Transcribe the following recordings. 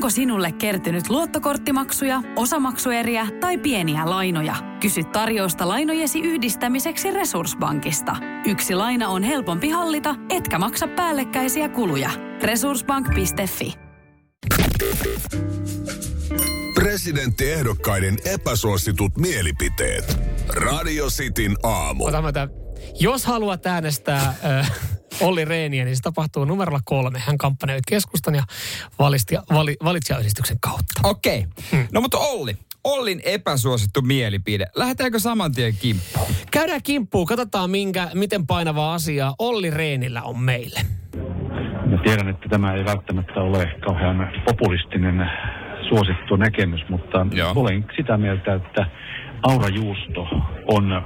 Onko sinulle kertynyt luottokorttimaksuja, osamaksueriä tai pieniä lainoja? Kysy tarjousta lainojesi yhdistämiseksi Resurssbankista. Yksi laina on helpompi hallita, etkä maksa päällekkäisiä kuluja. Resurssbank.fi Presidenttiehdokkaiden epäsuositut mielipiteet. Radio Cityn aamu. Tämän. Jos haluat äänestää äh, Olli Reeniä, niin se tapahtuu numerolla kolme. Hän kampanjoi keskustan ja valisti, vali, valitsijayhdistyksen kautta. Okei. Okay. No mutta Olli, Ollin epäsuosittu mielipide. Lähdetäänkö saman tien kimppuun? Käydään kimppuun, katsotaan minkä, miten painavaa asiaa Olli Reenillä on meille. Mä tiedän, että tämä ei välttämättä ole kauhean populistinen suosittu näkemys, mutta Joo. olen sitä mieltä, että aurajuusto on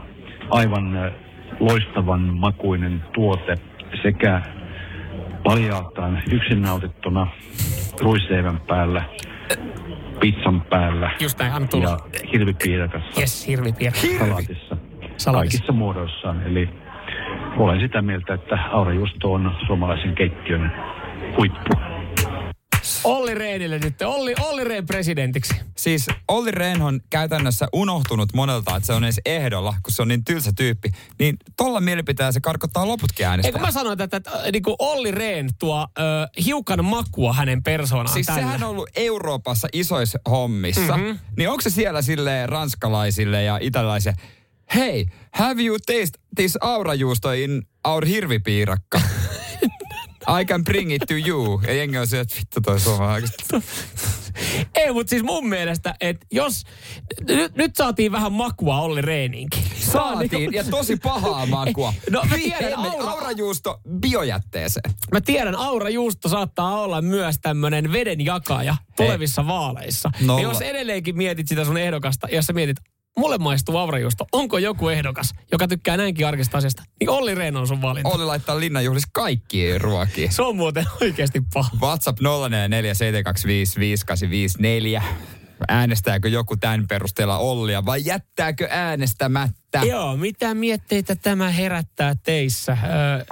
aivan loistavan makuinen tuote sekä paljaaltaan yksin nautittuna ruisleivän päällä, pizzan päällä Just näin, anna tulla. ja hirvipiirakassa Yes, hirvipiirre. salaatissa, Salaatissa. kaikissa muodoissaan. Eli olen sitä mieltä, että aurajuusto on suomalaisen keittiön huippu. Olli Reenille nyt. Olli, Olli Rehn presidentiksi. Siis Olli Rehn on käytännössä unohtunut monelta, että se on edes ehdolla, kun se on niin tylsä tyyppi. Niin tolla mielipiteellä se karkottaa loputkin Eikö äänestä. mä sanoin, että, että, että niin kuin Olli Rehn tuo ö, hiukan makua hänen persoonaan Siis tällä. sehän on ollut Euroopassa isoissa hommissa. Mm-hmm. Niin onko se siellä sille ranskalaisille ja italaisille, hei, have you taste this aurajuusto in our hirvipiirakka? I can bring it to you. Ja jengi on se, että vittu toi suomalainen. Ei, mutta siis mun mielestä, että jos... Nyt, nyt saatiin vähän makua Olli Rehniinkin. Saatiin, ja tosi pahaa makua. No, mä tiedän, aura- aurajuusto biojätteeseen. Mä tiedän, Aura Juusto saattaa olla myös tämmönen vedenjakaja tulevissa vaaleissa. Nolla. Ja jos edelleenkin mietit sitä sun ehdokasta, ja jos sä mietit, mulle maistuu Aura Juusto, onko joku ehdokas, joka tykkää näinkin arkista asiasta, niin Olli Rehn on sun valinta. Olli laittaa linnanjuhlissa kaikki ruokia. Se on muuten oikeasti paha. WhatsApp 0447255854. Äänestääkö joku tämän perusteella Ollia vai jättääkö äänestämättä? Joo, mitä mietteitä tämä herättää teissä? Öö,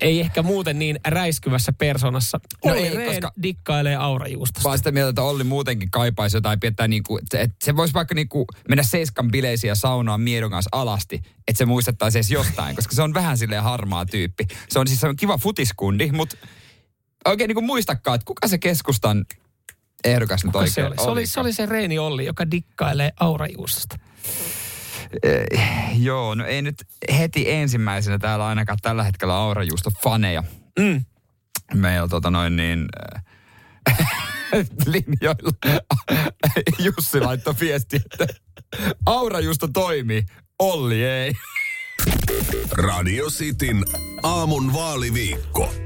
ei ehkä muuten niin räiskyvässä persoonassa. No Olli ei, Rehn koska- dikkailee Aura-juustosta. Vaan sitä mieltä, että Olli muutenkin kaipaisi jotain piettää niinku, että et se voisi vaikka niinku mennä seiskan bileisiin ja saunaan miedon kanssa alasti, että se muistettaisiin edes jostain, koska se on vähän silleen harmaa tyyppi. Se on siis se on kiva futiskundi, mutta oikein niinku muistakaa, että kuka se keskustan ehdokas nyt oikein se, oli? Se, oli, se oli se Reini Olli, joka dikkailee Aura-juustosta. Eh, joo, no ei nyt heti ensimmäisenä täällä ainakaan tällä hetkellä aurajuusto faneja. Mm. Meillä tota noin niin... äh, linjoilla Jussi laittoi viesti, että aurajuusto toimii, Olli ei. Radio Cityn aamun vaaliviikko.